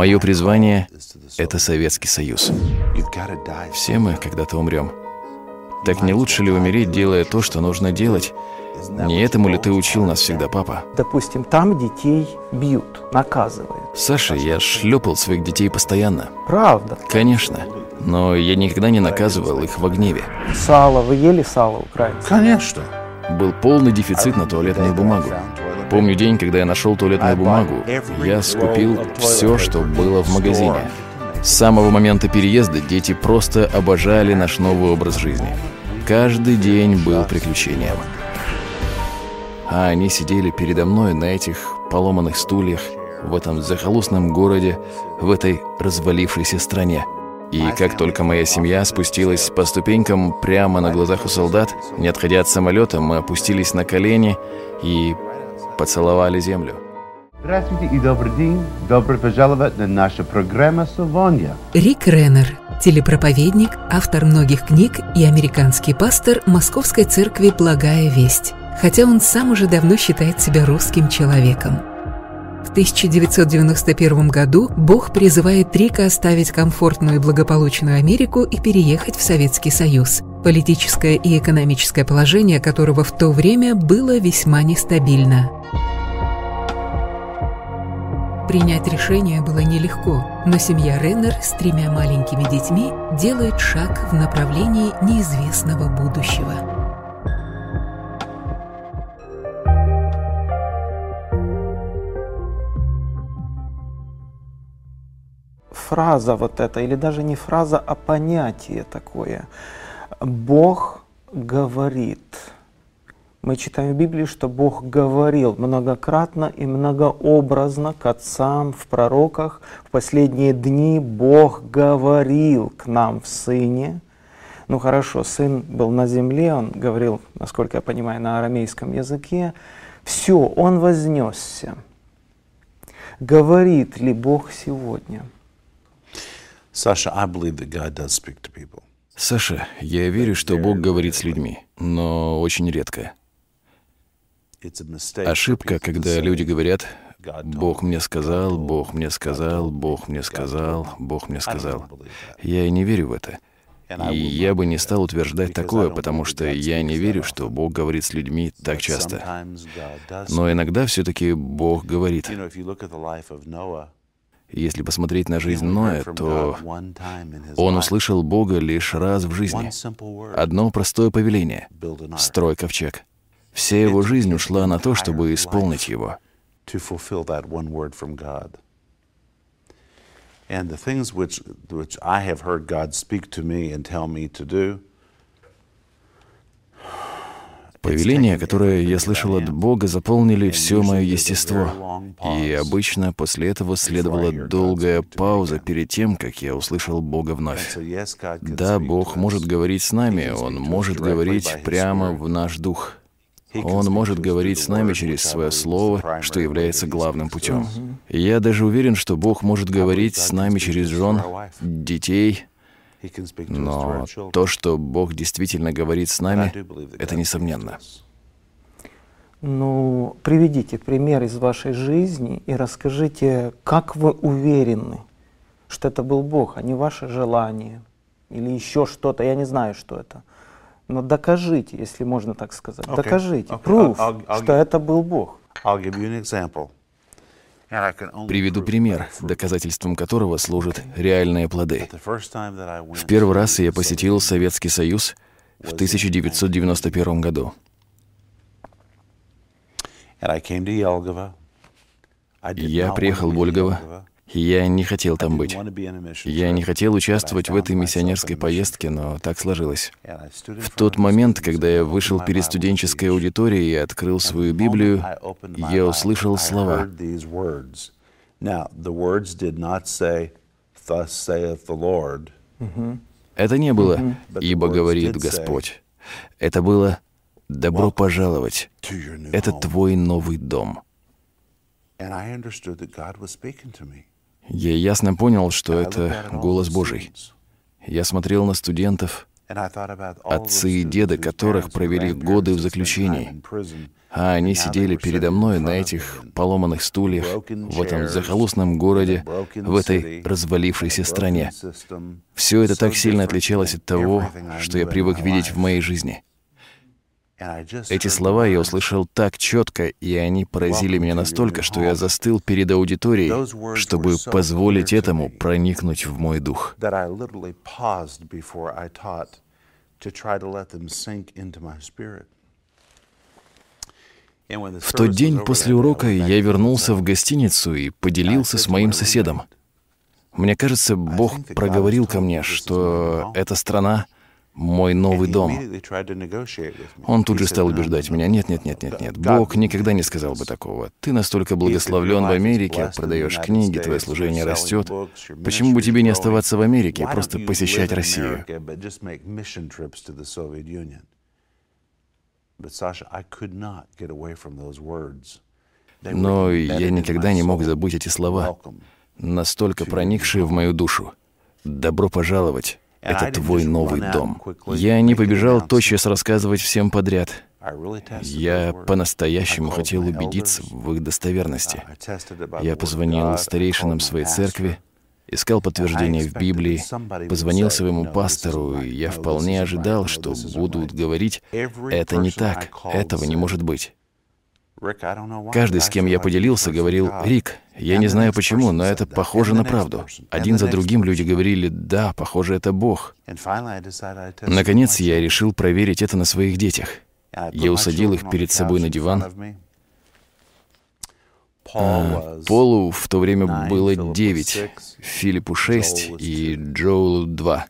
Мое призвание — это Советский Союз. Все мы когда-то умрем. Так не лучше ли умереть, делая то, что нужно делать? Не этому ли ты учил нас всегда, папа? Допустим, там детей бьют, наказывают. Саша, я шлепал своих детей постоянно. Правда. Конечно. Но я никогда не наказывал их во гневе. Сало. Вы ели сало украинцев? Конечно. Был полный дефицит на туалетную бумагу. Помню день, когда я нашел туалетную бумагу. Я скупил все, что было в магазине. С самого момента переезда дети просто обожали наш новый образ жизни. Каждый день был приключением. А они сидели передо мной на этих поломанных стульях, в этом захолустном городе, в этой развалившейся стране. И как только моя семья спустилась по ступенькам прямо на глазах у солдат, не отходя от самолета, мы опустились на колени и поцеловали землю. Здравствуйте и добрый день. Добро пожаловать на нашу программу «Совонья». Рик Реннер, телепроповедник, автор многих книг и американский пастор Московской церкви «Благая весть», хотя он сам уже давно считает себя русским человеком. В 1991 году Бог призывает Рика оставить комфортную и благополучную Америку и переехать в Советский Союз, политическое и экономическое положение которого в то время было весьма нестабильно. Принять решение было нелегко, но семья Реннер с тремя маленькими детьми делает шаг в направлении неизвестного будущего. Фраза вот эта, или даже не фраза, а понятие такое. Бог говорит. Мы читаем в Библии, что Бог говорил многократно и многообразно к отцам, в пророках. В последние дни Бог говорил к нам в Сыне. Ну хорошо, Сын был на земле, Он говорил, насколько я понимаю, на арамейском языке. Все, Он вознесся. Говорит ли Бог сегодня? Sasha, I believe that God does speak to people. Саша, я верю, что Бог говорит с людьми, но очень редко. Ошибка, когда люди говорят, Бог мне сказал, Бог мне сказал, Бог мне сказал, Бог мне сказал. Я и не верю в это. И я бы не стал утверждать такое, потому что я не верю, что Бог говорит с людьми так часто. Но иногда все-таки Бог говорит. Если посмотреть на жизнь Ноя, то он услышал Бога лишь раз в жизни. Одно простое повеление строй ковчег. Вся его жизнь ушла на то, чтобы исполнить его. And the things which, which I have heard God speak to me and tell me to do, Повеления, которые я слышал от Бога, заполнили все мое естество. И обычно после этого следовала долгая пауза перед тем, как я услышал Бога вновь. Да, Бог может говорить с нами, Он может говорить прямо в наш дух. Он может говорить с нами через свое слово, что является главным путем. Я даже уверен, что Бог может говорить с нами через жен, детей, но то, что Бог действительно говорит с нами, do believe that это God несомненно. speaks to us. Ну, приведите пример из вашей жизни и расскажите, как вы уверены, что это был Бог, а не ваше желание или еще что-то, я не знаю, что это. Но докажите, если можно так сказать. Okay. Докажите, Okay. пруф, I'll- I'll что это был Бог. I'll give you an example. And I can only Приведу пример, доказательством которого служат реальные плоды. В первый раз я посетил Советский Союз в 1991 году. Я приехал в Ольгово, я не хотел там быть. Я не хотел участвовать в этой миссионерской поездке, но так сложилось. В тот момент, когда я вышел перед студенческой аудиторией и открыл свою Библию, я услышал слова. Это не было «Ибо говорит Господь». Это было «Добро пожаловать». Это твой новый дом. And I understood that God was speaking to me. Я ясно понял, что это голос Божий. Я смотрел на студентов, Отцы и деды которых провели годы в заключении, а они сидели передо мной на этих поломанных стульях в этом захолустном городе, в этой развалившейся стране. Все это так сильно отличалось от того, что я привык видеть в моей жизни. Эти слова я услышал так четко, и они поразили меня настолько, что я застыл перед аудиторией, чтобы позволить этому проникнуть в мой дух. В тот день после урока я вернулся в гостиницу и поделился с моим соседом. Мне кажется, Бог проговорил ко мне, что эта страна — мой новый дом. Он тут же стал убеждать меня, нет, нет, нет, нет, нет, Бог никогда не сказал бы такого. Ты настолько благословлен в Америке, продаешь книги, твое служение растет. Почему бы тебе не оставаться в Америке просто посещать Россию? Но я никогда не мог забыть эти слова, настолько проникшие в мою душу. Добро пожаловать это твой новый дом. Я не побежал тотчас рассказывать всем подряд. Я по-настоящему хотел убедиться в их достоверности. Я позвонил старейшинам своей церкви, искал подтверждение в Библии, позвонил своему пастору, и я вполне ожидал, что будут говорить, это не так, этого не может быть. Каждый, с кем я поделился, говорил, «Рик, я не знаю почему, но это похоже на правду». Один за другим люди говорили, «Да, похоже, это Бог». Наконец, я решил проверить это на своих детях. Я усадил их перед собой на диван. А, Полу в то время было девять, Филиппу шесть и Джоулу два.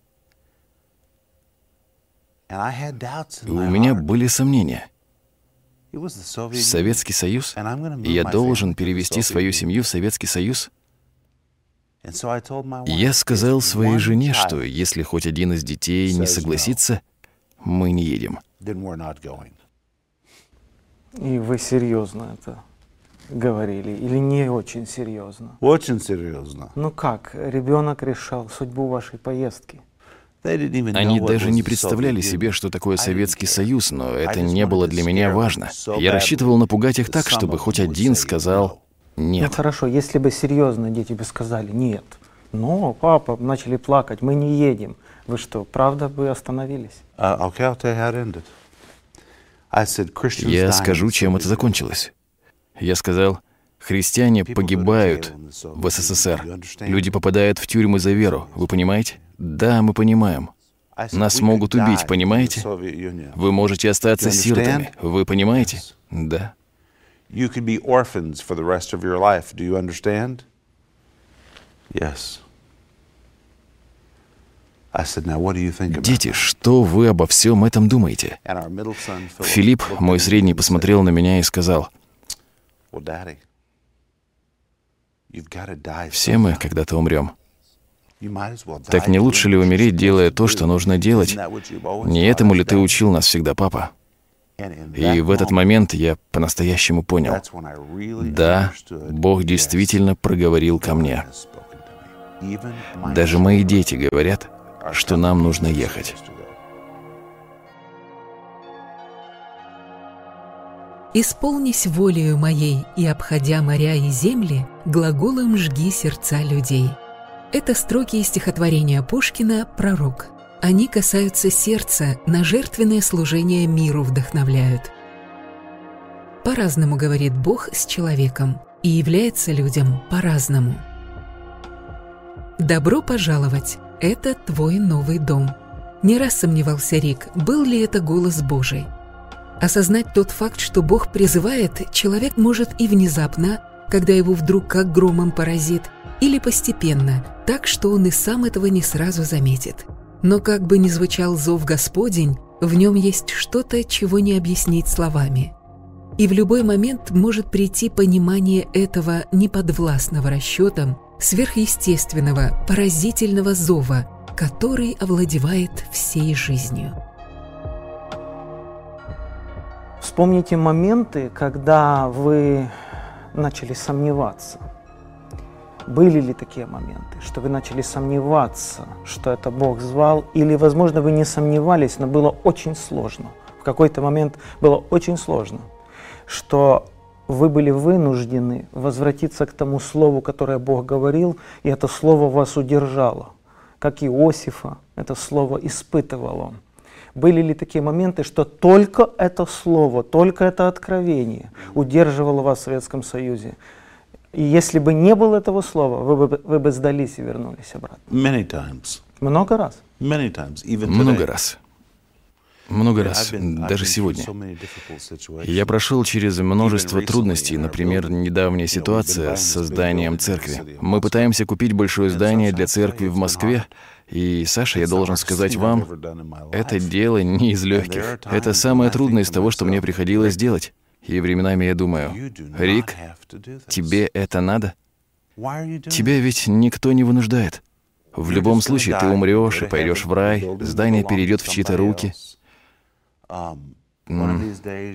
У меня были сомнения. Советский Союз? И я должен перевести свою семью в Советский Союз? Я сказал своей жене, что если хоть один из детей не согласится, мы не едем. И вы серьезно это говорили или не очень серьезно? Очень серьезно. Ну как, ребенок решал судьбу вашей поездки? Они даже не представляли себе, что такое Советский Союз, но это не было для меня важно. Я рассчитывал напугать их так, чтобы хоть один сказал «нет». Ну хорошо, если бы серьезно дети бы сказали «нет». Но, папа, начали плакать, мы не едем. Вы что, правда бы остановились? Uh, Я скажу, чем это закончилось. Я сказал, христиане погибают в СССР. Люди попадают в тюрьмы за веру. Вы понимаете? Да, мы понимаем. Нас могут убить, понимаете? Вы можете остаться сиротами, вы понимаете? Да. You could be orphans for the rest of your life. Do you understand? Yes. Дети, что вы обо всем этом думаете? Филипп, мой средний, посмотрел на меня и сказал, все мы когда-то умрем. Так не лучше ли умереть, делая то, что нужно делать? Не этому ли ты учил нас всегда, папа? И в этот момент я по-настоящему понял. Да, Бог действительно проговорил ко мне. Даже мои дети говорят, что нам нужно ехать. «Исполнись волею моей, и, обходя моря и земли, глаголом жги сердца людей». Это строки из стихотворения Пушкина «Пророк». Они касаются сердца, на жертвенное служение миру вдохновляют. По-разному говорит Бог с человеком и является людям по-разному. «Добро пожаловать! Это твой новый дом». Не раз сомневался Рик, был ли это голос Божий. Осознать тот факт, что Бог призывает, человек может и внезапно, когда его вдруг как громом поразит – или постепенно, так что он и сам этого не сразу заметит. Но как бы ни звучал зов Господень, в нем есть что-то, чего не объяснить словами. И в любой момент может прийти понимание этого неподвластного расчетам, сверхъестественного, поразительного зова, который овладевает всей жизнью. Вспомните моменты, когда вы начали сомневаться – Были ли такие моменты, что вы начали сомневаться, что это Бог звал, или, возможно, вы не сомневались, но было очень сложно? В какой-то момент было очень сложно, что вы были вынуждены возвратиться к тому слову, которое Бог говорил, и это слово вас удержало. Как Иосифа, это слово испытывал он. Были ли такие моменты, что только это слово, только это откровение удерживало вас в Советском Союзе? И если бы не было этого слова, вы бы, вы бы сдались и вернулись обратно. Many times. Много раз. Many times. Even Много today. раз. Много раз, been- I've даже сегодня. Я прошел через множество трудностей, например, недавняя ситуация с созданием церкви. Мы пытаемся купить большое здание для церкви в Москве. И, Саша, я должен сказать вам, это дело не из легких. Это самое трудное из того, что мне приходилось делать. И временами я думаю, Рик, тебе это надо? Тебя ведь никто не вынуждает. В любом случае, ты умрешь и пойдешь в рай, здание перейдет в чьи-то руки. Um,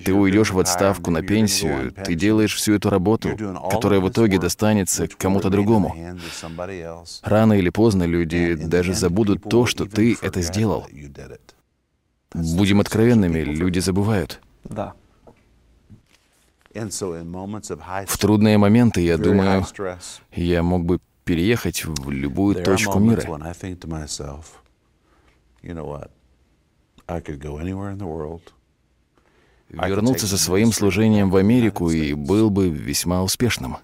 Ты уйдешь в отставку на пенсию, ты делаешь всю эту работу, которая в итоге достанется кому-то другому. Рано или поздно люди даже забудут то, что ты это сделал. Будем откровенными, люди забывают. Да. And so in moments of high В трудные моменты, я думаю, я мог бы переехать в любую точку мира. Вернуться со своим служением в Америку и был бы весьма успешным.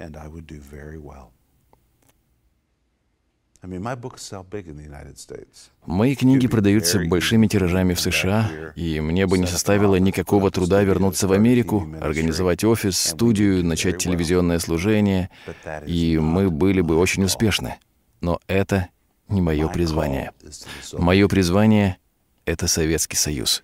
Мои книги продаются большими тиражами в США, и мне бы не составило никакого труда вернуться в Америку, организовать офис, студию, начать телевизионное служение, и мы были бы очень успешны. Но это не мое призвание. Мое призвание — это Советский Союз.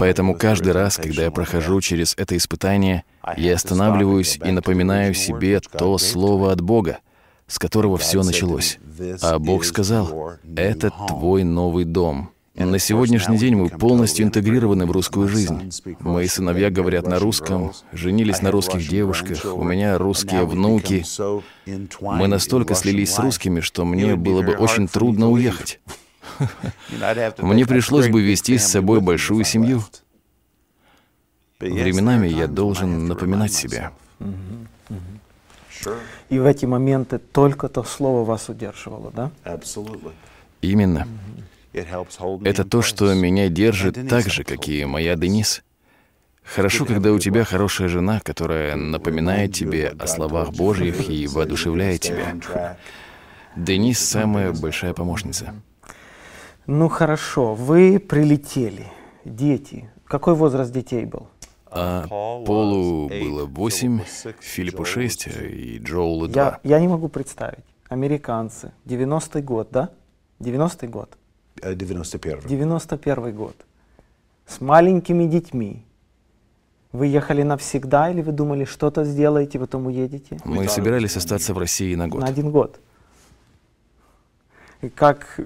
Поэтому каждый раз, когда я прохожу через это испытание, я останавливаюсь и напоминаю себе то слово от Бога, с которого все началось. "This А Бог сказал, это home." твой новый дом. На сегодняшний день мы полностью интегрированы в русскую жизнь. Мои сыновья говорят на русском, женились на русских девушках, у меня русские внуки. Мы настолько слились с русскими, что мне было бы очень трудно уехать. Мне пришлось бы вести с собой большую семью. Временами я должен напоминать себе. myself. Sure, И в эти моменты только то слово вас удерживало, да? Именно. Me Это то, что меня держит так же, как и моя. Денис. Хорошо, когда у тебя хорошая жена, которая напоминает тебе о словах Божьих и воодушевляет тебя. Денис — самая большая помощница. Ну хорошо, вы прилетели, дети. Какой возраст детей был? А Полу было восемь, Филиппу шесть, и Джоулу Я, два. я не могу представить. Американцы, 90-й год, да? 90-й год. Э, 91. 91 год. С маленькими детьми. Вы ехали навсегда или вы думали, что-то сделаете, потом уедете? Мы собирались остаться в России на На год. один год. И как... э,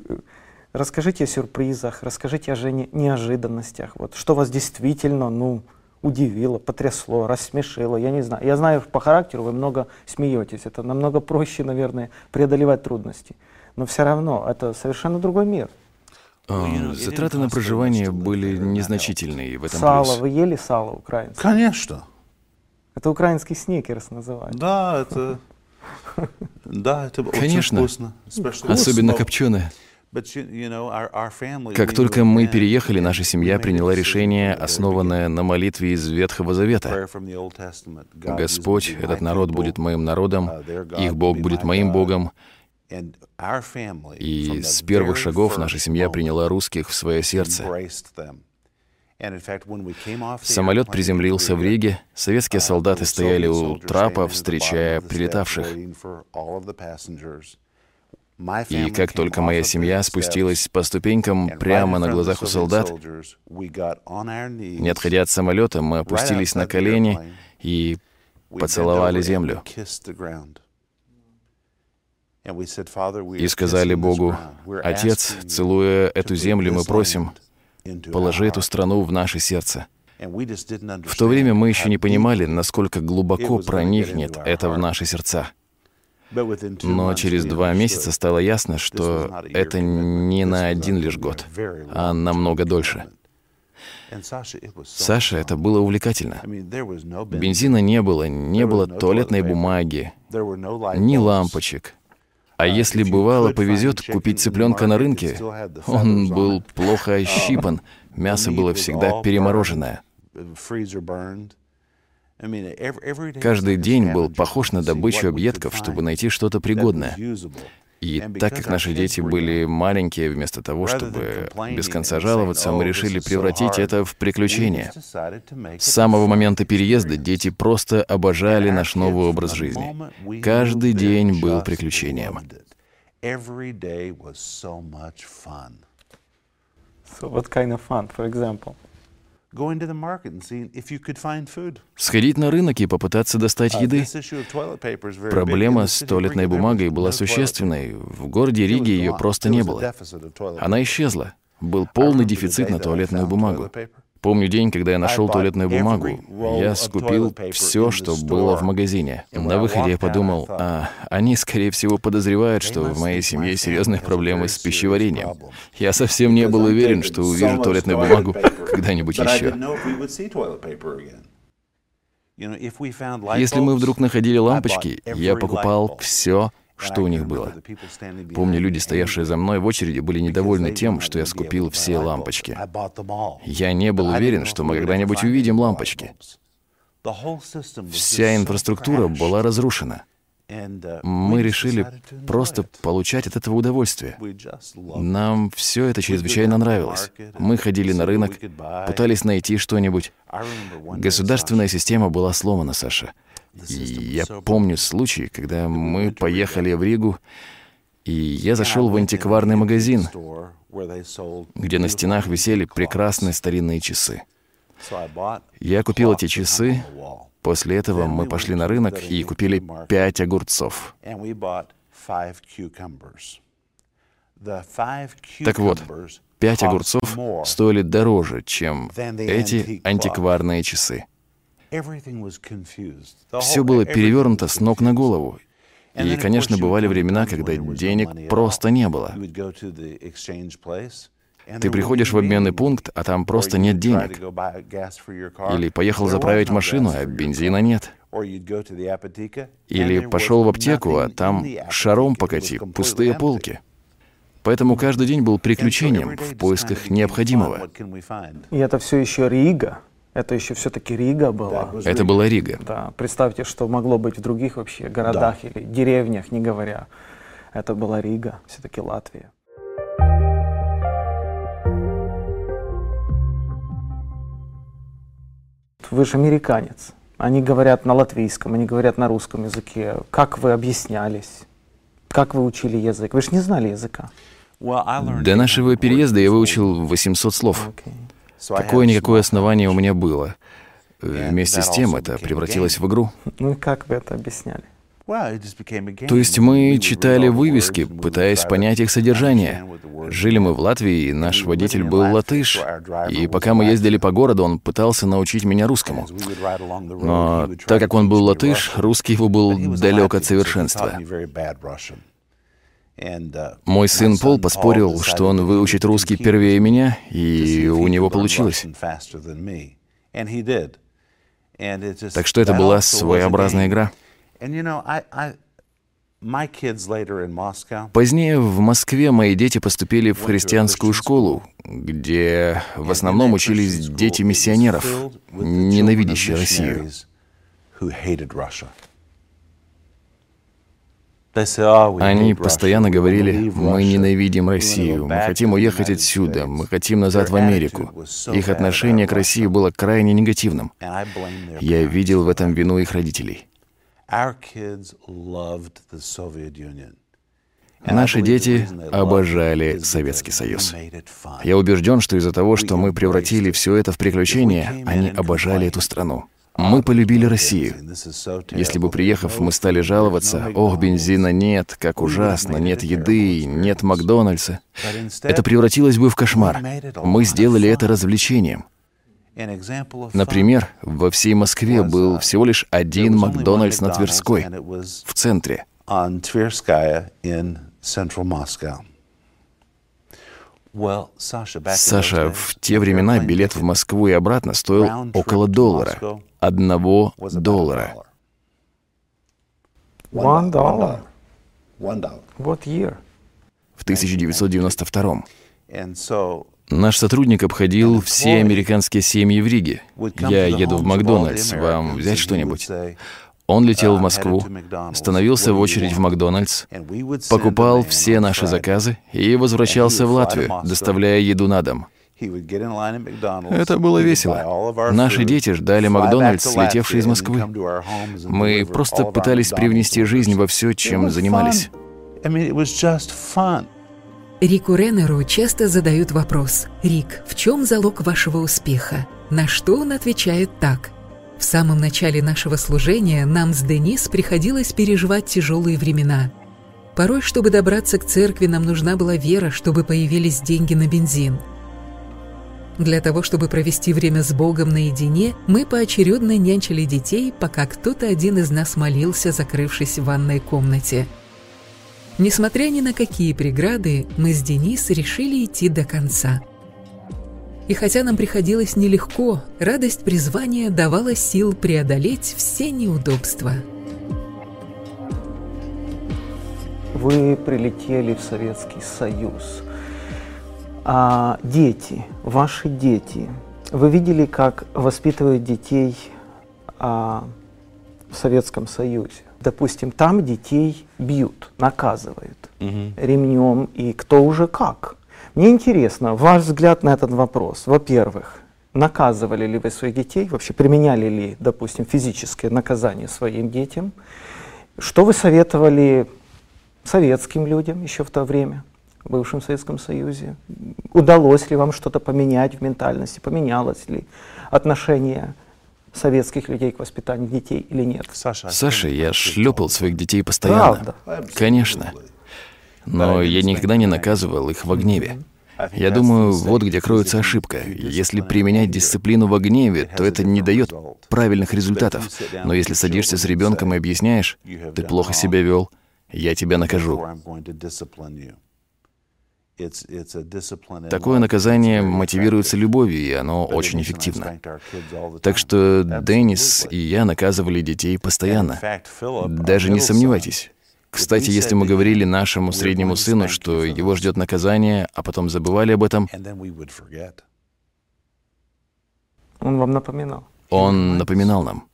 Расскажите о сюрпризах, расскажите о неожиданностях. Вот что вас действительно, ну, удивило, потрясло, рассмешило, я не знаю. Я знаю, по характеру вы много смеетесь. Это намного проще, наверное, преодолевать трудности. Но все равно это совершенно другой мир. А, Затраты на проживание были незначительные, в этом Сало, плюс. вы ели сало украинское? Конечно. Это украинский сникерс называют. Да, это... Да, это очень Конечно. вкусно. Especially with Особенно копченое. Как только мы переехали, наша семья приняла решение, основанное на молитве из Ветхого Завета. Господь, этот народ будет моим народом, uh, их Бог будет моим. Богом. И с первых шагов наша семья приняла русских в свое сердце. Самолет приземлился в Риге, советские uh, солдаты стояли у трапа, встречая прилетавших. И как только моя семья спустилась по ступенькам прямо на глазах у солдат, не отходя от самолета, мы опустились на колени и поцеловали землю. we kissed the ground. And we said, "Father, we и сказали Богу, «Отец, целуя эту землю, мы просим, положи эту heart». страну в наше сердце». В то время мы еще не понимали, насколько глубоко проникнет это в наши сердца. Но через два месяца стало ясно, что это не на один лишь год, а намного дольше. Саша, это было увлекательно. Бензина не было, не было туалетной бумаги, ни лампочек. А если бывало повезет купить цыпленка на рынке, он был плохо ощипан, мясо было всегда перемороженное. Каждый день был похож на добычу объедков, чтобы найти что-то пригодное. И так как наши дети были маленькие, вместо того, чтобы без конца жаловаться, мы решили превратить это в приключение. С самого момента переезда дети просто обожали наш новый образ жизни. Каждый день был приключением. So what kind of fun, for example? Сходить на рынок и попытаться достать еды. Проблема с туалетной бумагой была существенной. В городе Риге ее просто не было. Она исчезла. Был полный дефицит на туалетную бумагу. Помню день, когда я нашел туалетную бумагу. Я скупил все, что было в магазине. На выходе я подумал, а, они, скорее всего, подозревают, что в моей семье серьезные проблемы с пищеварением. Я совсем не был уверен, что увижу туалетную бумагу когда-нибудь еще. Если мы вдруг находили лампочки, я покупал все, что у них было. Помню, люди, стоявшие за мной в очереди, были недовольны тем, что я скупил все лампочки. Я не был уверен, что мы когда-нибудь увидим лампочки. Вся инфраструктура была разрушена. Мы решили просто получать от этого удовольствие. Нам все это чрезвычайно нравилось. Мы ходили на рынок, пытались найти что-нибудь. Государственная система была сломана, Саша. И я помню случай, когда мы поехали в Ригу, и я зашел в антикварный магазин, где на стенах висели прекрасные старинные часы. Я купил эти часы, после этого мы пошли на рынок и купили пять огурцов. Так вот, пять огурцов стоили дороже, чем эти антикварные часы. Все было перевернуто с ног на голову. И, конечно, бывали времена, когда денег просто не было. Ты приходишь в обменный пункт, а там просто нет денег. Или поехал заправить машину, а бензина нет. Или пошел в аптеку, а там шаром покати, пустые полки. Поэтому каждый день был приключением в поисках необходимого. И это все еще Рига. Это еще все-таки Рига была. Это была Рига. Да, представьте, что могло быть в других вообще городах да. или деревнях, не говоря. Это была Рига, все-таки Латвия. Вы же американец. Они говорят на латвийском, они говорят на русском языке. Как вы объяснялись? Как вы учили язык? Вы же не знали языка. До нашего переезда я выучил 800 слов. Okay. Какое-никакое основание у меня было. Вместе с тем это превратилось в игру. Ну и как вы это объясняли? То есть мы читали вывески, пытаясь понять их содержание. Жили мы в Латвии, и наш водитель был латыш, и пока мы ездили по городу, он пытался научить меня русскому. Но так как он был латыш, русский его был далек от совершенства. Uh, Мой сын Пол поспорил, что он выучит русский первее меня, и у него получилось. Так что это была своеобразная игра. Позднее в Москве мои дети поступили в христианскую школу, где в основном учились дети миссионеров, ненавидящие Россию. Они постоянно говорили, мы ненавидим Россию, мы хотим уехать отсюда, мы хотим назад в Америку. Их отношение к России было крайне негативным. Я видел в этом вину их родителей. Наши дети обожали Советский Союз. Я убежден, что из-за того, что мы превратили все это в приключение, они обожали эту страну. Мы полюбили Россию. Если бы, приехав, мы стали жаловаться, «Ох, бензина нет, как ужасно, нет еды, нет Макдональдса», это превратилось бы в кошмар. Мы сделали это развлечением. Например, во всей Москве был всего лишь один Макдональдс на Тверской, в центре. Саша, в те времена билет в Москву и обратно стоил около доллара. Одного доллара. One dollar. One dollar. What year? В 1992 And so Наш сотрудник обходил все американские семьи в Риге. Я еду в Макдональдс, вам взять что-нибудь? Он летел в uh, Москву, становился в очередь в? Макдональдс, покупал все наши заказы и возвращался в Латвию, доставляя еду на дом. Это было весело. Наши дети ждали Макдональдс, to Latvia, летевший из Москвы. Мы просто пытались привнести жизнь во все, чем занимались. Рику Реннеру часто задают вопрос «Рик, в чем залог вашего успеха?» На что он отвечает так «В самом начале нашего служения нам с Денис приходилось переживать тяжелые времена. Порой, чтобы добраться к церкви, нам нужна была вера, чтобы появились деньги на бензин. Для того, чтобы провести время с Богом наедине, мы поочередно нянчили детей, пока кто-то один из нас молился, закрывшись в ванной комнате. Несмотря ни на какие преграды, мы с Денис решили идти до конца. И хотя нам приходилось нелегко, радость призвания давала сил преодолеть все неудобства. Вы прилетели в Советский Союз. А дети, ваши дети, вы видели, как воспитывают детей а, в Советском Союзе? Допустим, там детей бьют, наказывают ремнем, и кто уже как. Мне интересно, ваш взгляд на этот вопрос. Во-первых, наказывали ли вы своих детей, вообще применяли ли, допустим, физическое наказание своим детям? Что вы советовали советским людям еще в то время, в бывшем Советском Союзе? Удалось ли вам что-то поменять в ментальности? Поменялось ли отношение советских людей к воспитанию детей или нет? Sasha, I Саша, я шлепал своих детей постоянно. Правда? Конечно. Но я никогда не наказывал их во гневе. Я думаю, вот где кроется ошибка. Если применять дисциплину во гневе, то это не дает правильных результатов. Но если садишься с ребенком и объясняешь, ты плохо себя вел, я тебя накажу. Такое наказание мотивируется любовью, и оно очень эффективно. Так что Деннис и я наказывали детей постоянно. our Даже не сомневайтесь. Кстати, если мы говорили нашему среднему сыну, что его ждет наказание, а потом забывали об этом. Он вам напоминал. он напоминал нам.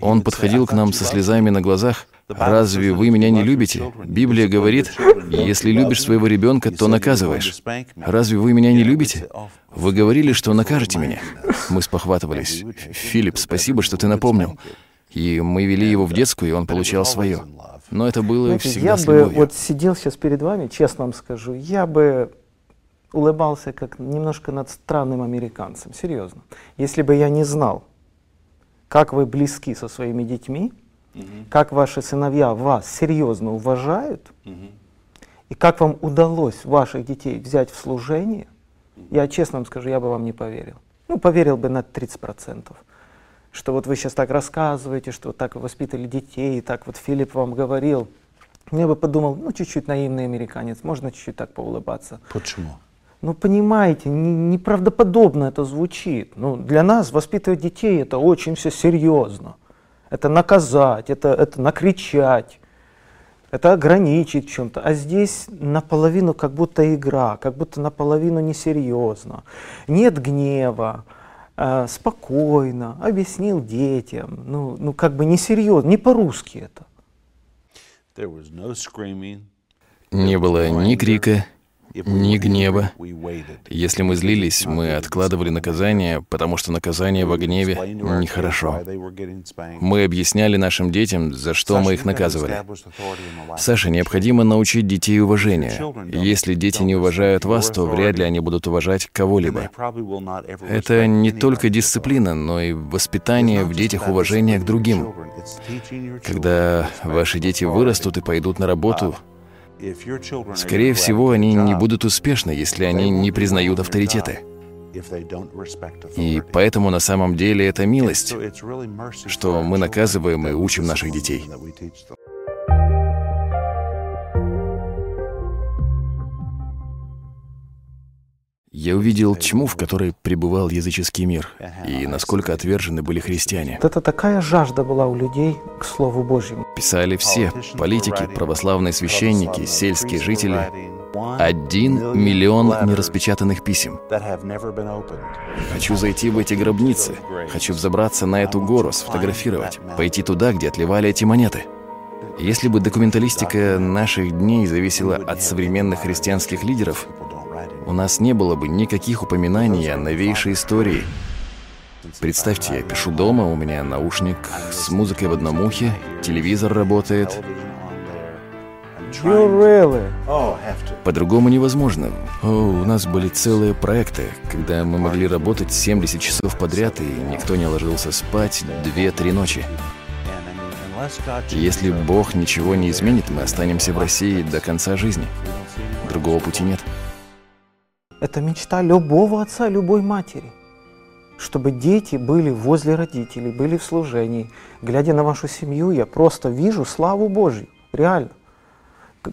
Он подходил "I к нам со слезами me." на глазах. «Разве вы меня не любите? Библия говорит, если любишь своего ребенка, то наказываешь. Разве вы меня не любите? Вы говорили, что накажете меня». Мы спохватывались. «Филипп, спасибо, что ты напомнил». И мы вели его в детскую, и он получал свое. Но это было Знаете, всегда я с бы вот сидел сейчас перед вами, честно вам скажу, я бы улыбался как немножко над странным американцем, серьезно. Если бы я не знал, как вы близки со своими детьми, как ваши сыновья вас серьезно уважают, и как вам удалось ваших детей взять в служение, я честно вам скажу, я бы вам не поверил. Ну, поверил бы на 30%. Что вот вы сейчас так рассказываете, что вот так вы воспитали детей, и так вот Филипп вам говорил. Я бы подумал, ну, чуть-чуть наивный американец, можно чуть-чуть так поулыбаться. Почему? Ну, понимаете, не- неправдоподобно это звучит. Ну, для нас воспитывать детей это очень все серьезно. Это наказать, это, это накричать, это ограничить чем-то. А здесь наполовину как будто игра, как будто наполовину несерьезно. Нет гнева, э, спокойно, объяснил детям. Ну, ну как бы несерьезно, не по-русски это. Не было ни крика, ни гнева. Если мы злились, мы откладывали наказание, потому что наказание во гневе нехорошо. Мы объясняли нашим детям, за что мы их наказывали. Саша, необходимо научить детей уважению. Если дети не уважают вас, то вряд ли они будут уважать кого-либо. Это не только дисциплина, но и воспитание в детях уважения к другим. Когда ваши дети вырастут и пойдут на работу, Скорее всего, они не будут успешны, если они не признают авторитеты. И поэтому на самом деле это милость. Что мы наказываем и учим наших детей. Я увидел тьму, в которой пребывал языческий мир, и насколько отвержены были христиане. Вот это такая жажда была у людей к Слову Божьему. Писали все – политики, православные священники, сельские жители. Один миллион нераспечатанных писем. Хочу зайти в эти гробницы. Хочу взобраться на эту гору, сфотографировать. Пойти туда, где отливали эти монеты. Если бы документалистика наших дней зависела от современных христианских лидеров, у нас не было бы никаких упоминаний о новейшей истории. Представьте, я пишу дома, у меня наушник с музыкой в одном ухе, телевизор работает. По-другому невозможно. О, у нас были целые проекты, когда мы могли работать 70 часов подряд, и никто не ложился спать 2-3 ночи. Если Бог ничего не изменит, мы останемся в России до конца жизни. Другого пути нет. Это мечта любого отца, любой матери. Чтобы дети были возле родителей, были в служении. Глядя на вашу семью, я просто вижу славу Божью. Реально.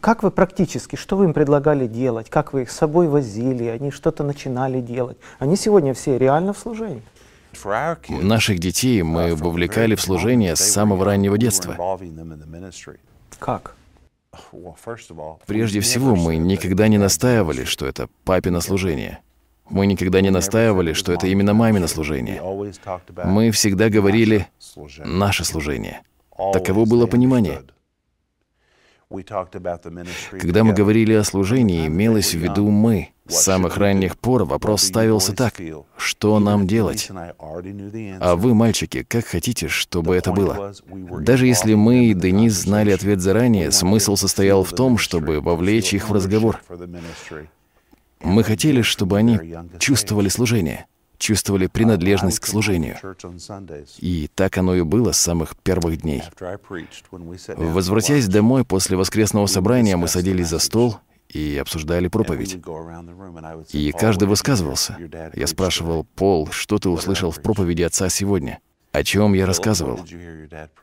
Как вы практически, что вы им предлагали делать? Как вы их с собой возили? Они что-то начинали делать? Они сегодня все реально в служении. Наших детей мы вовлекали в служение с самого раннего детства. Как? Прежде всего, мы никогда не настаивали, что это папино служение. Мы никогда не настаивали, что это именно мамино служение. Мы всегда говорили «наше служение». Таково было понимание. Когда мы говорили о служении, имелось в виду мы. С самых ранних пор вопрос ставился так, что нам делать? А вы, мальчики, как хотите, чтобы это было? Даже если мы и Денис знали ответ заранее, смысл состоял в том, чтобы вовлечь их в разговор. Мы хотели, чтобы они чувствовали служение, чувствовали принадлежность к служению. И так оно и было с самых первых дней. Возвратясь домой после воскресного собрания, мы садились за стол и обсуждали проповедь. И каждый высказывался. Я спрашивал, Пол, что ты услышал в проповеди отца сегодня? О чем я рассказывал?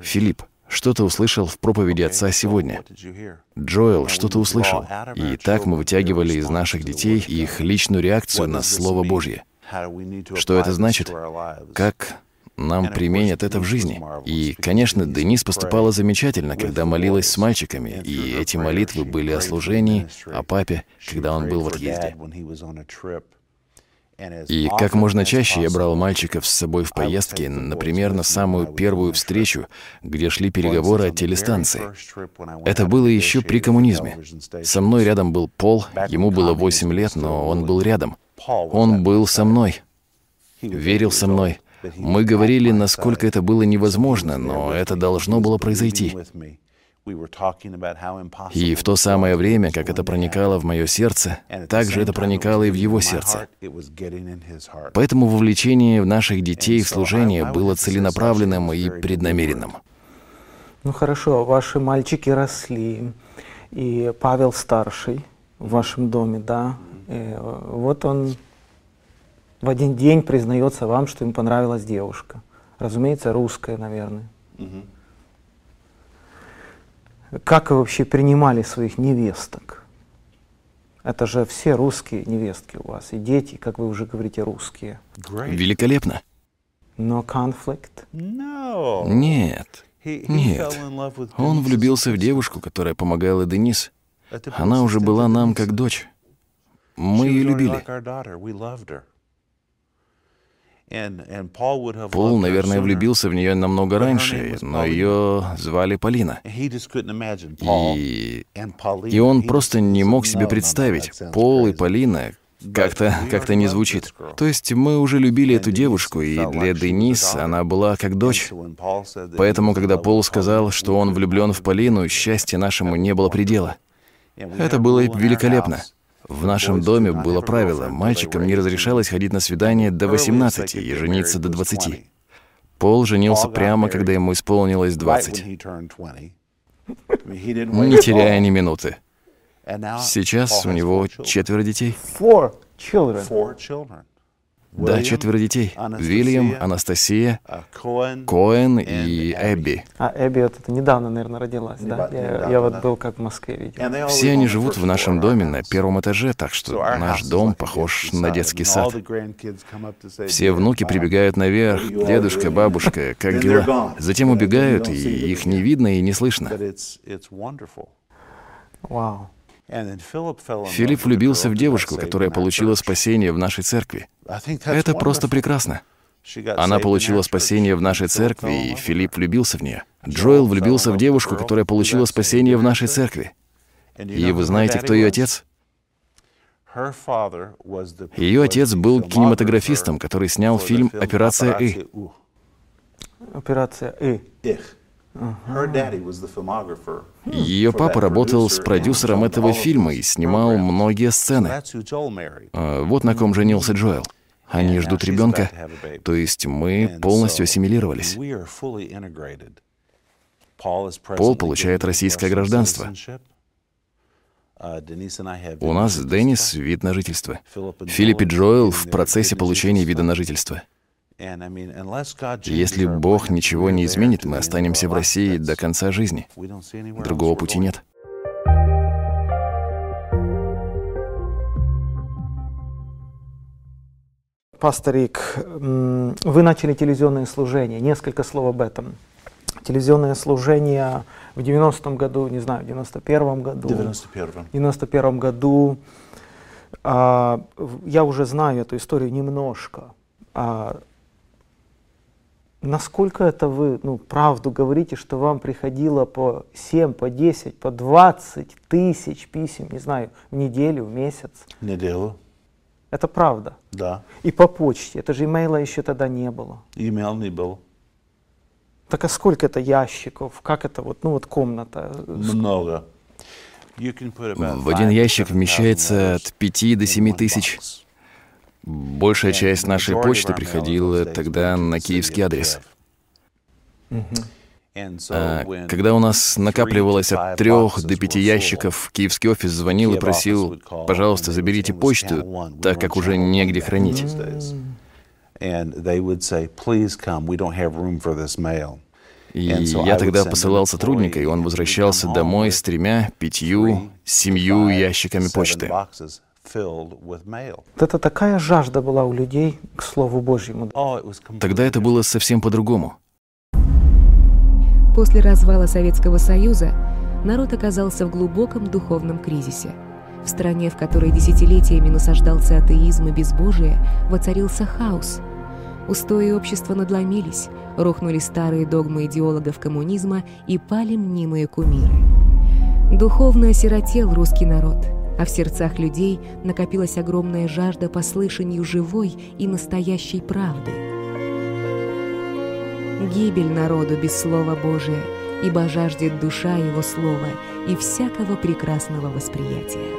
Филипп, что ты услышал в проповеди отца сегодня? Джоэл, что ты услышал? И так мы вытягивали из наших детей их личную реакцию на Слово Божье. Что это значит? Как нам применят это в жизни? И, конечно, Денис поступала замечательно, когда молилась с мальчиками, и эти молитвы были о служении, о папе, когда он был в отъезде. И как можно чаще я брал мальчиков с собой в поездки, например, на самую первую встречу, где шли переговоры о телестанции. Это было еще при коммунизме. Со мной рядом был Пол, ему было 8 лет, но он был рядом. Он был со мной, верил со мной. Мы говорили, насколько это было невозможно, но это должно было произойти. И в то самое время, как это проникало в мое сердце, также это проникало и в его сердце. Поэтому вовлечение наших детей в служение было целенаправленным и преднамеренным. Ну хорошо, ваши мальчики росли, и Павел старший в вашем доме, да, вот он в один день признается вам, что ему понравилась девушка. Разумеется, русская, наверное. Как вы вообще принимали своих невесток? Это же все русские невестки у вас, и дети, как вы уже говорите, русские. Великолепно. Но конфликт? Нет, нет. Он влюбился в девушку, которая помогала Денис. Она уже была нам как дочь. Мы ее любили. Пол, наверное, влюбился в нее намного раньше, но ее звали Полина. И, и он просто не мог себе представить. Пол и Полина как-то как не звучит. То есть мы уже любили эту девушку, и для Денис она была как дочь. Поэтому, когда Пол сказал, что он влюблен в Полину, счастья нашему не было предела. Это было великолепно. В нашем доме было правило, мальчикам не разрешалось ходить на свидание до 18 и жениться до 20. Пол женился прямо, когда ему исполнилось 20, не теряя ни минуты. Сейчас у него четверо детей. Да, четверо детей. Вильям, Анастасия, Cohen, Коэн и. Эбби. А Эбби вот это недавно, наверное, родилась, да? Я, я вот был как в Москве видел. Все они живут в нашем доме на первом этаже, так что наш дом похож на детский сад. Все внуки "Dear прибегают наверх, дедушка, good?" бабушка, как дела? Затем убегают, и их не видно и не слышно. Вау. And Филипп влюбился в девушку, которая получила спасение в нашей церкви. Это просто прекрасно. Она получила спасение в нашей церкви, и Филипп влюбился в нее. Джоэл влюбился в девушку, которая получила спасение в нашей церкви. И вы знаете, кто ее отец? Ее отец был кинематографистом, который снял фильм «Операция И». Операция И. Ее папа работал с продюсером этого фильма и снимал многие сцены. А, Вот на ком женился Джоэл. Они ждут ребенка, то есть мы полностью ассимилировались. Пол получает российское гражданство. Uh, У нас Денис citizenship. вид на жительство. Филипп и Джоэл в процессе получения вида на жительство. Если Бог ничего не изменит, мы останемся в. России до конца жизни. Другого пути нет. Пасторик, м, вы начали телевизионное служение. Несколько слов об этом. Телевизионное служение в 90-м году, не знаю, в 91-м году. 91-м. В 91 году. А, я уже знаю эту историю немножко. А, насколько это вы, ну, правду говорите, что вам приходило по 7, по 10, по 20 тысяч писем, не знаю, в неделю, в месяц? Неделю, Это правда. да. И по почте. Это же имейла еще тогда не было. Email не был. Так а сколько это ящиков? Как это вот, ну вот комната? Много. В один ящик 7,000 вмещается от 5 до in 7 one тысяч. Большая часть нашей почты приходила тогда на киевский адрес. А, Когда у нас накапливалось от трех до пяти ящиков, киевский офис звонил и просил, пожалуйста, заберите почту, так как уже негде хранить. И я тогда посылал сотрудника, и он возвращался домой с тремя, пятью, семью ящиками почты. Boxes filled with mail. Вот это такая жажда была у людей к Слову Божьему. Oh, Тогда это было совсем по-другому. После развала Советского Союза народ оказался в глубоком духовном кризисе. В стране, в которой десятилетиями насаждался атеизм и безбожие, воцарился хаос. Устои общества надломились, рухнули старые догмы идеологов коммунизма и пали мнимые кумиры. Духовно осиротел русский народ, а в сердцах людей накопилась огромная жажда по слышанию живой и настоящей правды. Гибель народу без Слова Божия, ибо жаждет душа Его Слова и всякого прекрасного восприятия.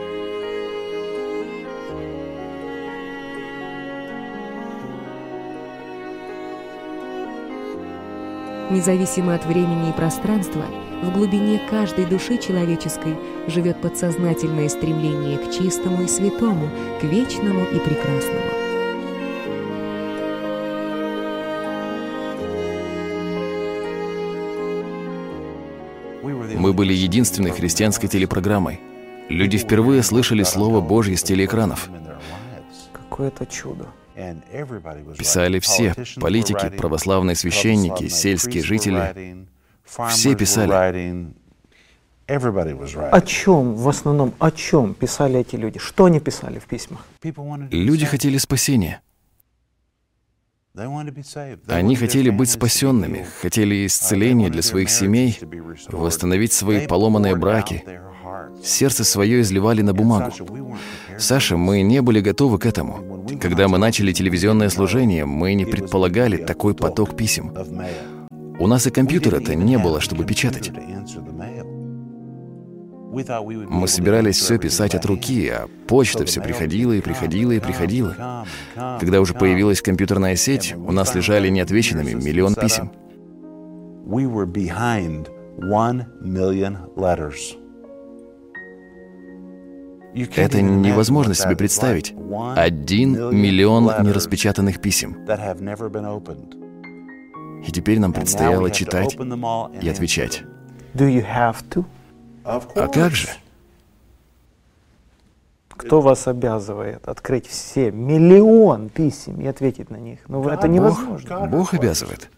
Независимо от времени и пространства, в глубине каждой души человеческой живет подсознательное стремление к чистому и святому, к вечному и прекрасному. Мы были единственной христианской телепрограммой. Люди впервые слышали Слово Божье с телеэкранов. Lives. Какое-то чудо. Писали все политики, православные священники, сельские жители. Все писали. О чем, в основном, о чем писали эти люди? Что они писали в письмах? Люди хотели спасения. Они хотели быть спасенными, хотели Uh, исцеления для своих семей, восстановить свои поломанные браки. Сердце свое изливали на бумагу. Саша, мы не были готовы к этому. Когда мы начали телевизионное служение, мы не предполагали такой поток писем. У нас и компьютера-то не было, чтобы печатать. Мы собирались все писать от руки, а почта все приходила и приходила и приходила. Когда уже появилась компьютерная сеть, у нас лежали неотвеченными миллион писем. Это невозможно себе представить. Один миллион нераспечатанных писем. И теперь нам предстояло читать и отвечать. А как же? Кто вас обязывает открыть все миллион писем и ответить на них? Ну, это невозможно. Бог обязывает.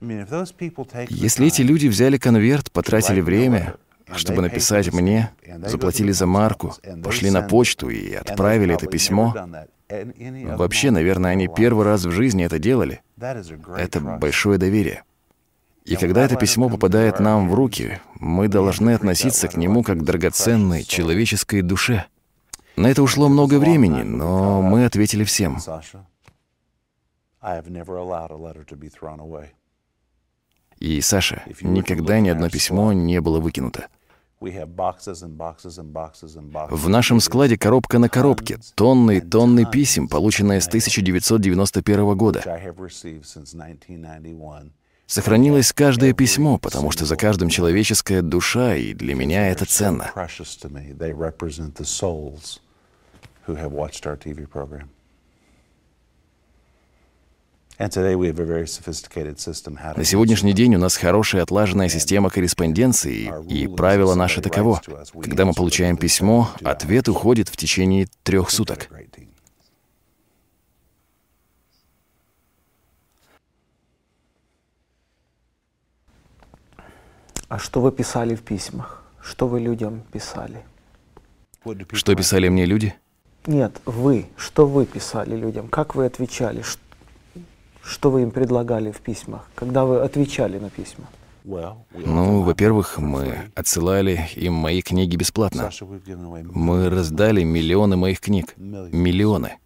Если эти люди взяли конверт, потратили время, чтобы написать мне, заплатили за марку, пошли на почту и отправили это письмо, вообще, наверное, они первый раз в жизни это делали. Это большое доверие. И когда это письмо попадает нам в руки, мы должны относиться к нему как к драгоценной человеческой душе. На это ушло много времени, но мы ответили всем. И, Саша, никогда ни одно письмо не было выкинуто. В нашем складе коробка на коробке, тонны и тонны писем, полученные с 1991 года. Сохранилось каждое письмо, потому что за каждым человеческая душа, и для меня это ценно. На сегодняшний день у нас хорошая отлаженная система корреспонденции, и правило наше таково. Когда мы получаем письмо, ответ уходит в течение трех суток. А что вы писали в письмах? Что вы людям писали? Что писали мне люди? Нет, вы. Что вы писали людям? Как вы отвечали? Что вы им предлагали в письмах, когда вы отвечали на письма? Ну, во-первых, мы отсылали им мои книги бесплатно. Мы раздали миллионы моих книг. Миллионы.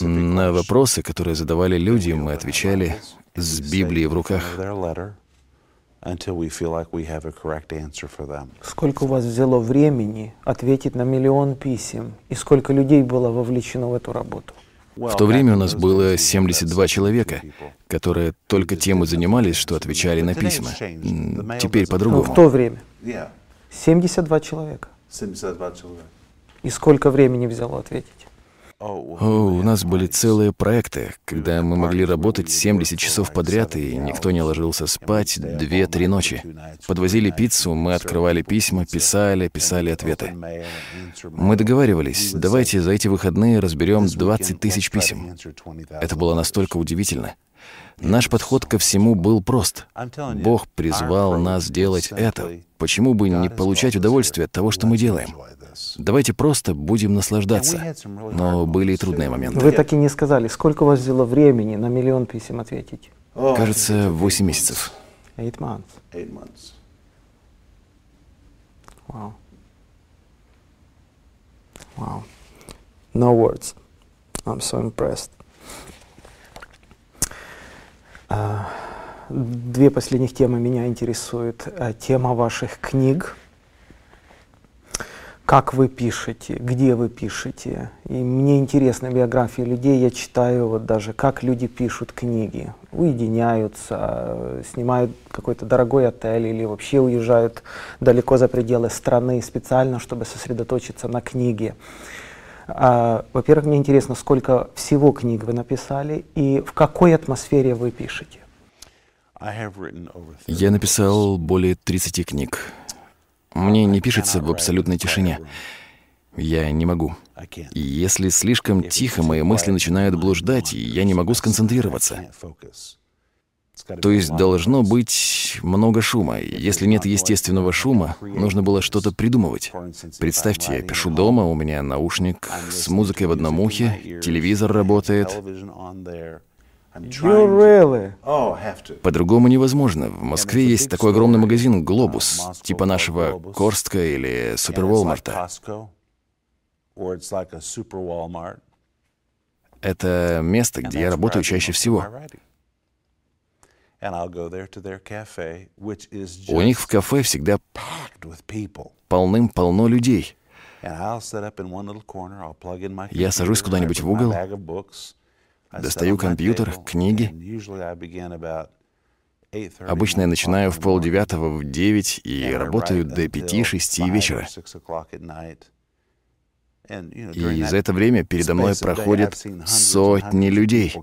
На вопросы, которые задавали люди, мы отвечали с Библией в руках. Сколько у вас взяло времени ответить на миллион писем? И сколько людей было вовлечено в эту работу? В то время у нас было 72 человека, которые только тем и занимались, что отвечали на письма. Теперь Ну, по-другому. в то время. 72 человека. И сколько времени взяло ответить? О, у нас были целые проекты, когда мы могли работать 70 часов подряд, и никто не ложился спать 2-3 ночи. Подвозили пиццу, мы открывали письма, писали, писали ответы. Мы договаривались, давайте за эти выходные разберем 20 тысяч писем. Это было настолько удивительно. Наш подход ко всему был прост. Бог призвал нас делать это. Почему бы не получать удовольствие от того, что мы делаем? Давайте просто будем наслаждаться. Но были и трудные моменты. Вы так и не сказали, сколько у вас взяло времени на миллион писем ответить? Кажется, 8 месяцев. Eight months. Wow. Wow. No words. I'm so impressed. А, Две последних темы меня интересуют. А, Тема ваших книг. Как вы пишете, где вы пишете. И мне интересна биография людей. Я читаю вот даже, как люди пишут книги. Уединяются, снимают какой-то дорогой отель или вообще уезжают далеко за пределы страны специально, чтобы сосредоточиться на книге. А, Во-первых, мне интересно, сколько всего книг вы написали и в какой атмосфере вы пишете. Я написал более 30 книг. Мне не пишется в абсолютной тишине. Я не могу. И если слишком тихо, мои мысли начинают блуждать, и я не могу сконцентрироваться. То есть должно быть много шума. Если нет естественного шума, нужно было что-то придумывать. Представьте, я пишу дома, у меня наушник с музыкой в одном ухе, телевизор работает. Really? По-другому невозможно. В Москве есть такой огромный магазин «Глобус», типа нашего Корстка или Супер Волмарта. Это место, где я работаю чаще всего. У них в кафе всегда полным-полно людей. Я сажусь куда-нибудь в угол, достаю компьютер, книги. Обычно я начинаю в полдевятого, в девять и работаю до пяти-шести вечера. И за это время передо мной проходят сотни людей.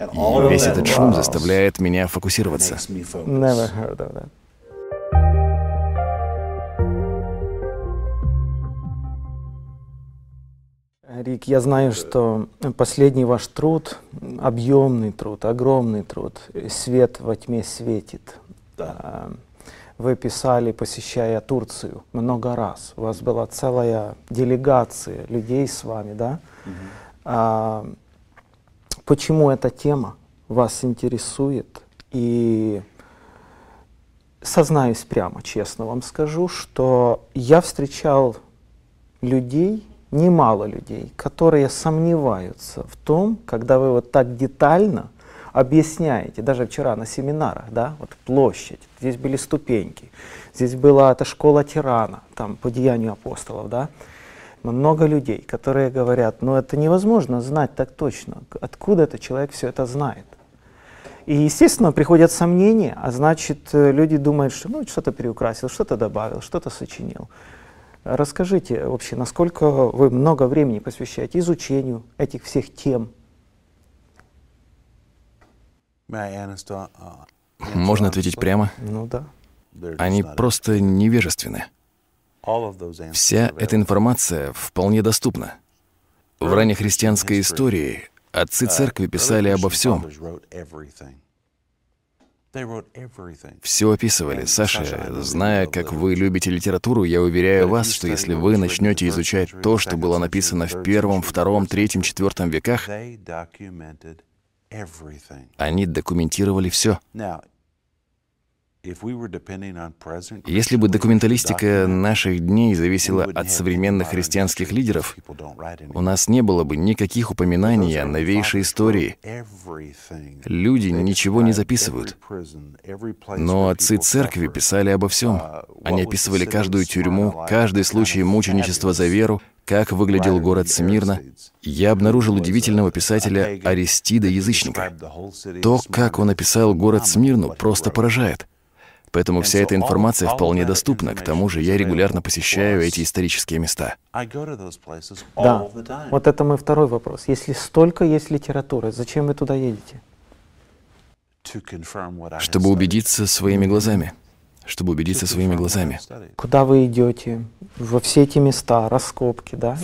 И весь этот шум заставляет меня фокусироваться. Never heard of that. Рик, я знаю, что последний ваш труд, объемный труд, огромный труд, «Свет во тьме светит». А, Вы писали, посещая Турцию, много раз. У вас была целая делегация людей с вами, да? А, почему эта тема вас интересует? И сознаюсь прямо, честно вам скажу, что я встречал людей, немало людей, которые сомневаются в том, когда вы вот так детально объясняете, даже вчера на семинарах, да, вот площадь, здесь были ступеньки, здесь была эта школа тирана, там по деянию апостолов, да, много людей, которые говорят, ну это невозможно знать так точно, откуда этот человек все это знает. И, естественно, приходят сомнения, а значит, э, люди думают, что ну, что-то переукрасил, что-то добавил, что-то сочинил. Расскажите вообще, насколько вы много времени посвящаете изучению этих всех тем? Можно ответить прямо? Ну да. Они просто невежественны. Вся эта информация вполне доступна. В раннехристианской истории отцы церкви писали обо всем. Все описывали. Саша, зная, как вы любите литературу, я уверяю вас, что если вы начнете изучать то, что было написано в первом, втором, третьем, четвертом веках, они документировали все. Если бы документалистика наших дней зависела от современных христианских лидеров, у нас не было бы никаких упоминаний о новейшей истории. Люди ничего не записывают. Но отцы церкви писали обо всем. Они описывали каждую тюрьму, каждый случай мученичества за веру, как выглядел город Смирна. Я обнаружил удивительного писателя Аристида Язычника. То, как он описал город Смирну, просто поражает. Поэтому вся эта информация вполне доступна. К тому же я регулярно посещаю эти исторические места. Да, вот это мой второй вопрос. Если столько есть литературы, зачем вы туда едете? Чтобы убедиться своими глазами. Чтобы убедиться своими глазами. Куда вы идете? Во все эти места, раскопки, да?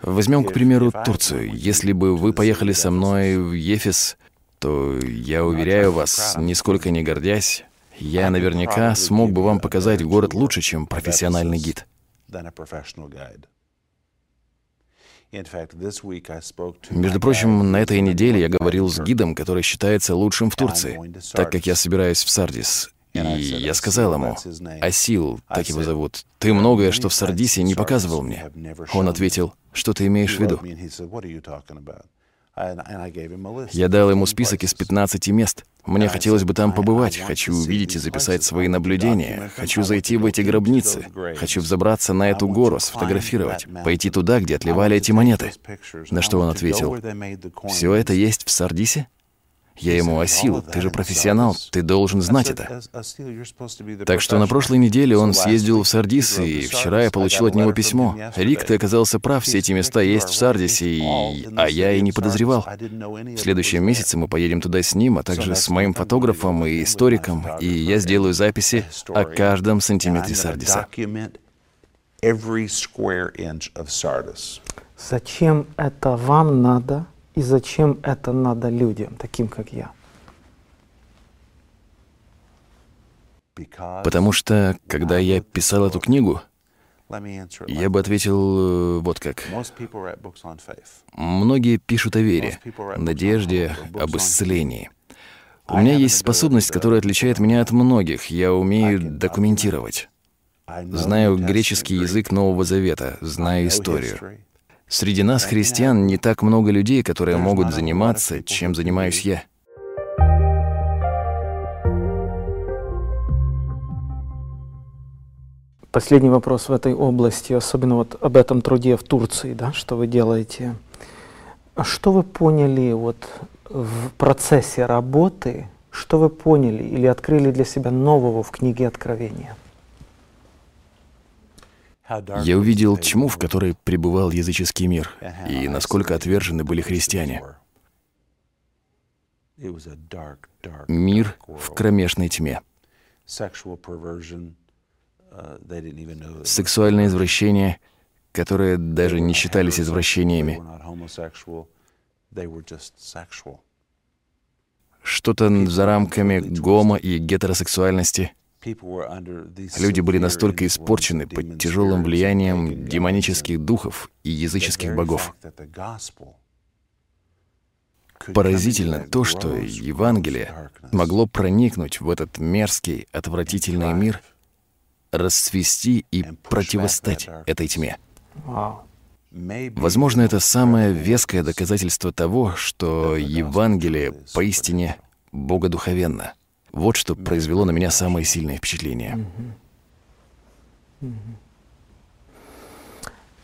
Возьмем, к примеру, Турцию. Если бы вы поехали со мной в Ефес, то я уверяю вас, нисколько не гордясь, я наверняка смог бы вам показать город лучше, чем профессиональный гид. Между прочим, на этой неделе я говорил с гидом, который считается лучшим в Турции, так как я собираюсь в Сардис. И я сказал ему, «Асил, так его зовут, ты многое, что в Сардисе, не показывал мне». Он ответил, «Что ты имеешь в виду?» Я дал ему список из 15 мест. Мне хотелось бы там побывать, хочу увидеть и записать свои наблюдения, хочу зайти в эти гробницы, хочу взобраться на эту гору, сфотографировать, пойти туда, где отливали эти монеты. На что он ответил, «Все это есть в Сардисе?» Я ему осил, ты же профессионал, ты должен знать это. Так что на прошлой неделе он съездил в Сардис, и вчера я получил от него письмо. Рик, ты оказался прав, все эти места есть в Сардисе, и... а я и не подозревал. В следующем месяце мы поедем туда с ним, а также с моим фотографом и историком, и я сделаю записи о каждом сантиметре Сардиса. Зачем это вам надо? И зачем это надо людям, таким как я? Потому что, когда я писал эту книгу, я бы ответил э, вот как. Многие пишут о вере, надежде, об исцелении. У меня есть способность, которая отличает меня от многих. Я умею документировать. Знаю греческий язык Нового Завета, знаю историю. Среди нас, христиан, не так много людей, которые могут заниматься, чем занимаюсь я. Последний вопрос в этой области, особенно вот об этом труде в Турции, да, что вы делаете. А что вы поняли вот в процессе работы, что вы поняли или открыли для себя нового в книге Откровения? Я увидел тьму, в которой пребывал языческий мир, и насколько отвержены были христиане. Мир в кромешной тьме. Сексуальное извращение, которые даже не считались извращениями. Что-то за рамками гомо и гетеросексуальности. Люди были настолько испорчены под тяжелым влиянием демонических духов и языческих богов. Поразительно то, что Евангелие могло проникнуть в этот мерзкий, отвратительный мир, расцвести и противостать этой тьме. Возможно, это самое веское доказательство того, что Евангелие поистине богодуховенно. Вот что произвело на меня самое сильное впечатление.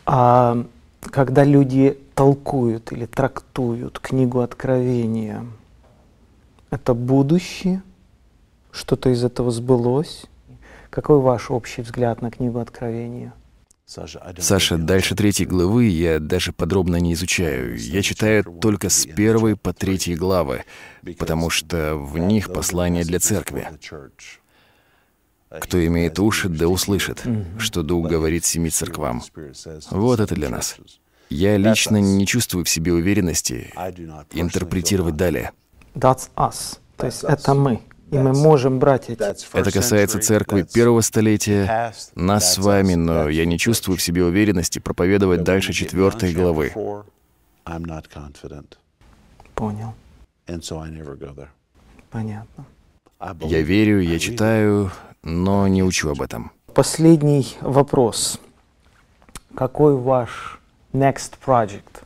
А когда люди толкуют или трактуют книгу Откровения, это будущее, что-то из этого сбылось. Какой ваш общий взгляд на книгу Откровения? Саша, дальше третьей главы я даже подробно не изучаю. Я читаю только с первой по третьей главы, потому что в них послание для церкви. Кто имеет уши, да услышит, что Дух говорит семи церквам. Вот это для нас. Я лично не чувствую в себе уверенности интерпретировать далее. That's us. То есть это мы. И мы можем брать эти. Это касается церкви первого столетия, нас с вами, но я не чувствую в себе уверенности проповедовать дальше четвертой главы. Понял. Понятно. Я верю, я читаю, но не учу об этом. Последний вопрос. Какой ваш next project?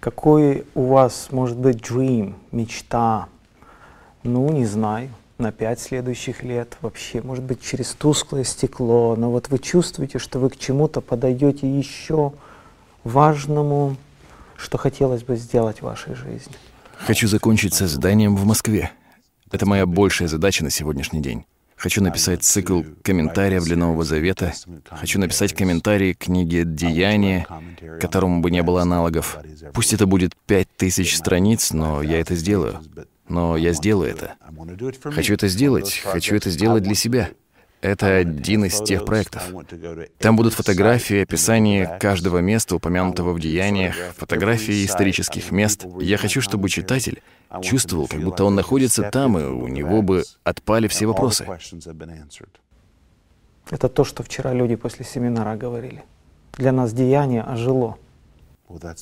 Какой у вас может быть dream, мечта? Ну, не знаю на пять следующих лет, вообще, может быть, через тусклое стекло, но вот вы чувствуете, что вы к чему-то подаете еще важному, что хотелось бы сделать в вашей жизни. Хочу закончить созданием в Москве. Это моя большая задача на сегодняшний день. Хочу написать цикл комментариев для Нового Завета. Хочу написать комментарии к книге «Деяния», которому бы не было аналогов. Пусть это будет пять тысяч страниц, но я это сделаю но я сделаю это. Хочу это сделать, хочу это сделать для себя. Это один из тех проектов. Там будут фотографии, описание каждого места, упомянутого в деяниях, фотографии исторических мест. Я хочу, чтобы читатель чувствовал, как будто он находится там, и у него бы отпали все вопросы. Это то, что вчера люди после семинара говорили. Для нас деяние ожило.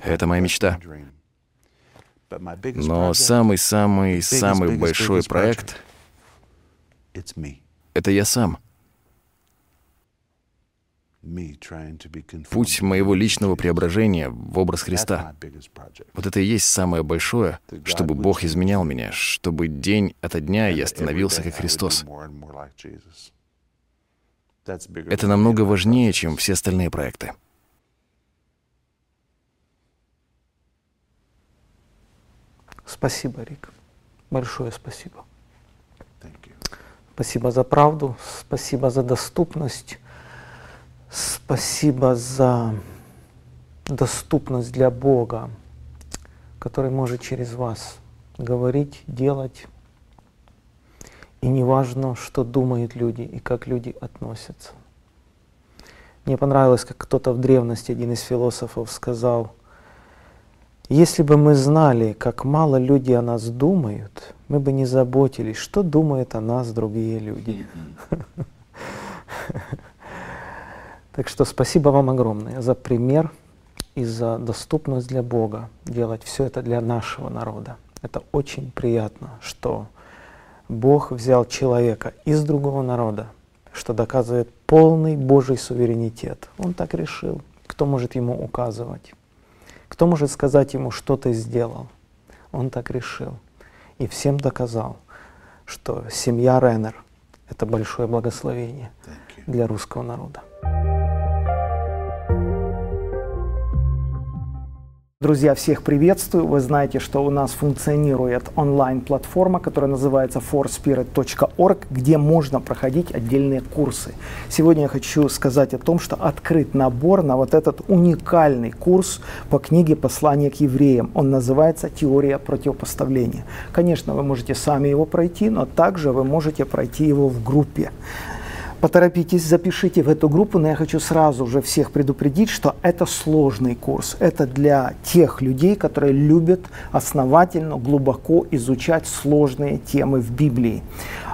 Это моя мечта. Но самый-самый-самый большой проект — это я сам. Путь моего личного преображения в образ Христа. Вот это и есть самое большое, чтобы Бог изменял меня, чтобы день ото дня я становился как Христос. Это намного важнее, чем все остальные проекты. Спасибо, Рик. Большое спасибо. Спасибо за правду, спасибо за доступность, спасибо за доступность для Бога, который может через вас говорить, делать. И не важно, что думают люди и как люди относятся. Мне понравилось, как кто-то в древности, один из философов, сказал – если бы мы знали, как мало люди о нас думают, мы бы не заботились, что думают о нас другие люди. Так что спасибо вам огромное за пример и за доступность для Бога делать все это для нашего народа. Это очень приятно, что Бог взял человека из другого народа, что доказывает полный Божий суверенитет. Он так решил. Кто может ему указывать? Кто может сказать ему, что ты сделал? Он так решил. И всем доказал, что семья Реннер — это большое благословение для русского народа. Друзья, всех приветствую. Вы знаете, что у нас функционирует онлайн-платформа, которая называется forspirit.org, где можно проходить отдельные курсы. Сегодня я хочу сказать о том, что открыт набор на вот этот уникальный курс по книге «Послание к евреям». Он называется «Теория противопоставления». Конечно, вы можете сами его пройти, но также вы можете пройти его в группе. Поторопитесь, запишите в эту группу, но я хочу сразу же всех предупредить, что это сложный курс. Это для тех людей, которые любят основательно, глубоко изучать сложные темы в Библии.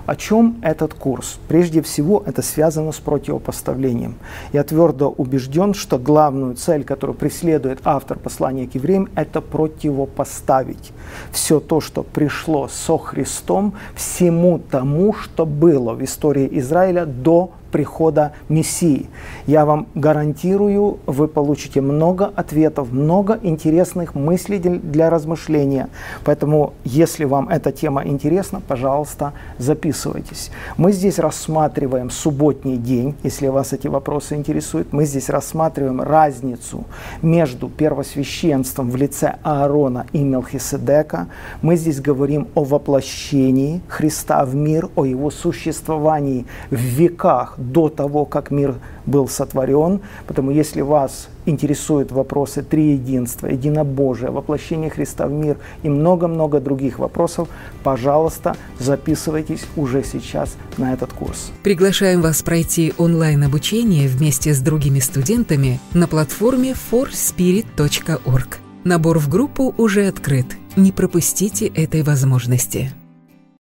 О чем этот курс? Прежде всего, это связано с противопоставлением. Я твердо убежден, что главную цель, которую преследует автор послания к евреям, это противопоставить все то, что пришло со Христом, всему тому, что было в истории Израиля до прихода Мессии. Я вам гарантирую, вы получите много ответов, много интересных мыслей для размышления. Поэтому, если вам эта тема интересна, пожалуйста, записывайтесь. Мы здесь рассматриваем субботний день, если вас эти вопросы интересуют. Мы здесь рассматриваем разницу между первосвященством в лице Аарона и Мелхиседека. Мы здесь говорим о воплощении Христа в мир, о его существовании в веках до того, как мир был сотворен. Поэтому если вас интересуют вопросы триединства, единобожия, воплощения Христа в мир и много-много других вопросов, пожалуйста, записывайтесь уже сейчас на этот курс. Приглашаем вас пройти онлайн-обучение вместе с другими студентами на платформе forspirit.org. Набор в группу уже открыт. Не пропустите этой возможности.